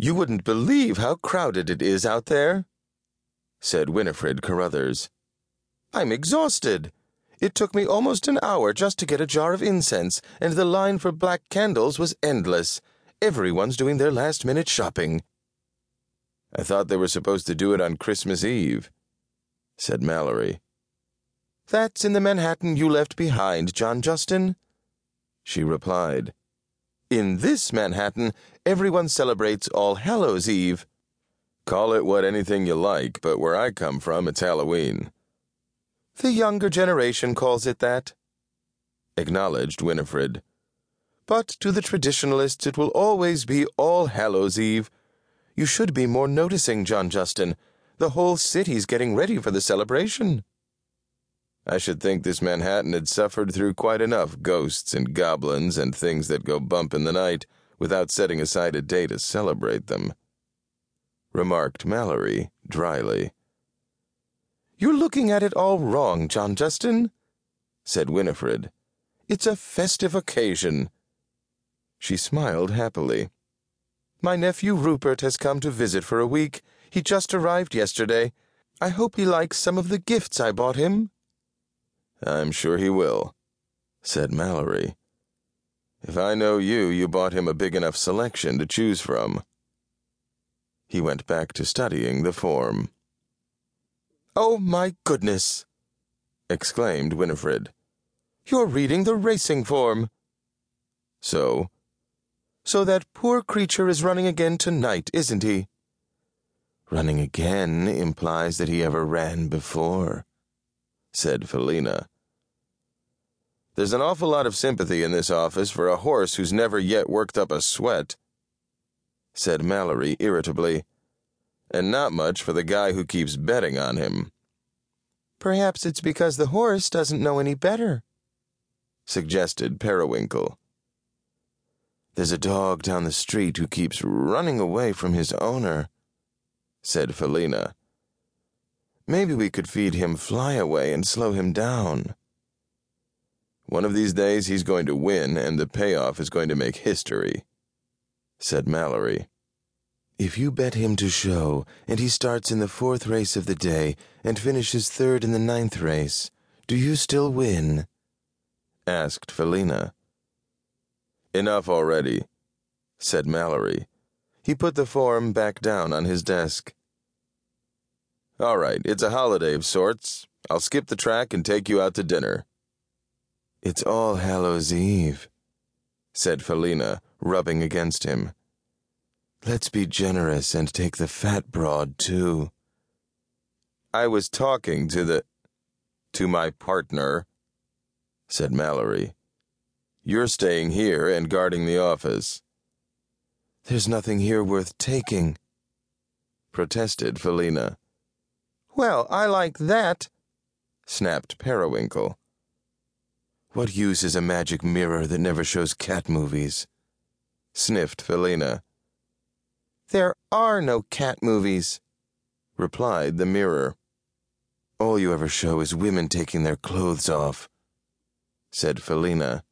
You wouldn't believe how crowded it is out there, said Winnifred Carruthers. I'm exhausted. It took me almost an hour just to get a jar of incense, and the line for black candles was endless. Everyone's doing their last minute shopping. I thought they were supposed to do it on Christmas Eve, said Mallory. That's in the Manhattan you left behind, John Justin, she replied. In this Manhattan, everyone celebrates All Hallows Eve. Call it what anything you like, but where I come from, it's Halloween. The younger generation calls it that, acknowledged Winnifred. But to the traditionalists, it will always be All Hallows Eve. You should be more noticing, John Justin. The whole city's getting ready for the celebration. I should think this Manhattan had suffered through quite enough ghosts and goblins and things that go bump in the night without setting aside a day to celebrate them, remarked Mallory dryly. You're looking at it all wrong, John Justin, said Winnifred. It's a festive occasion. She smiled happily. My nephew Rupert has come to visit for a week. He just arrived yesterday. I hope he likes some of the gifts I bought him. I'm sure he will, said Mallory. If I know you, you bought him a big enough selection to choose from. He went back to studying the form. Oh, my goodness! exclaimed Winnifred. You're reading the racing form. So? So that poor creature is running again tonight, isn't he? Running again implies that he ever ran before said Felina. There's an awful lot of sympathy in this office for a horse who's never yet worked up a sweat, said Mallory irritably, and not much for the guy who keeps betting on him. Perhaps it's because the horse doesn't know any better, suggested Periwinkle. There's a dog down the street who keeps running away from his owner, said Felina. Maybe we could feed him flyaway and slow him down. One of these days he's going to win, and the payoff is going to make history, said Mallory. If you bet him to show, and he starts in the fourth race of the day and finishes third in the ninth race, do you still win? asked Felina. Enough already, said Mallory. He put the form back down on his desk. All right, it's a holiday of sorts. I'll skip the track and take you out to dinner. It's All Hallows Eve, said Felina, rubbing against him. Let's be generous and take the fat broad, too. I was talking to the. to my partner, said Mallory. You're staying here and guarding the office. There's nothing here worth taking, protested Felina. Well, I like that, snapped Periwinkle. What use is a magic mirror that never shows cat movies? sniffed Felina. There are no cat movies, replied the mirror. All you ever show is women taking their clothes off, said Felina.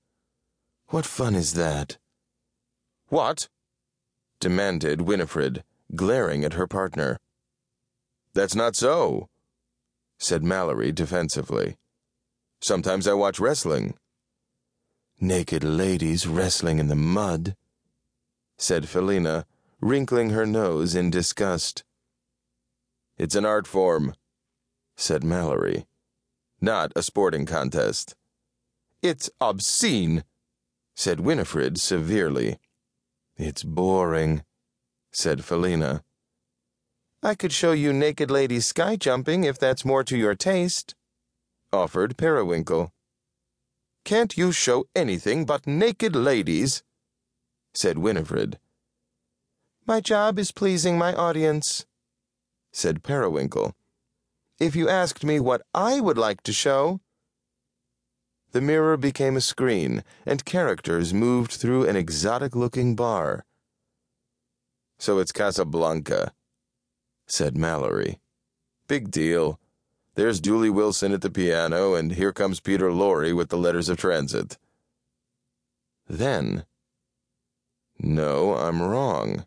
What fun is that? What? demanded Winnifred, glaring at her partner. That's not so, said Mallory defensively. Sometimes I watch wrestling. Naked ladies wrestling in the mud, said Felina, wrinkling her nose in disgust. It's an art form, said Mallory, not a sporting contest. It's obscene, said Winnifred severely. It's boring, said Felina. I could show you naked ladies sky jumping if that's more to your taste, offered Periwinkle. Can't you show anything but naked ladies? said Winnifred. My job is pleasing my audience, said Periwinkle. If you asked me what I would like to show. The mirror became a screen, and characters moved through an exotic looking bar. So it's Casablanca, said Mallory. Big deal. There's Dooley Wilson at the piano, and here comes Peter Lorre with the letters of transit. Then, no, I'm wrong,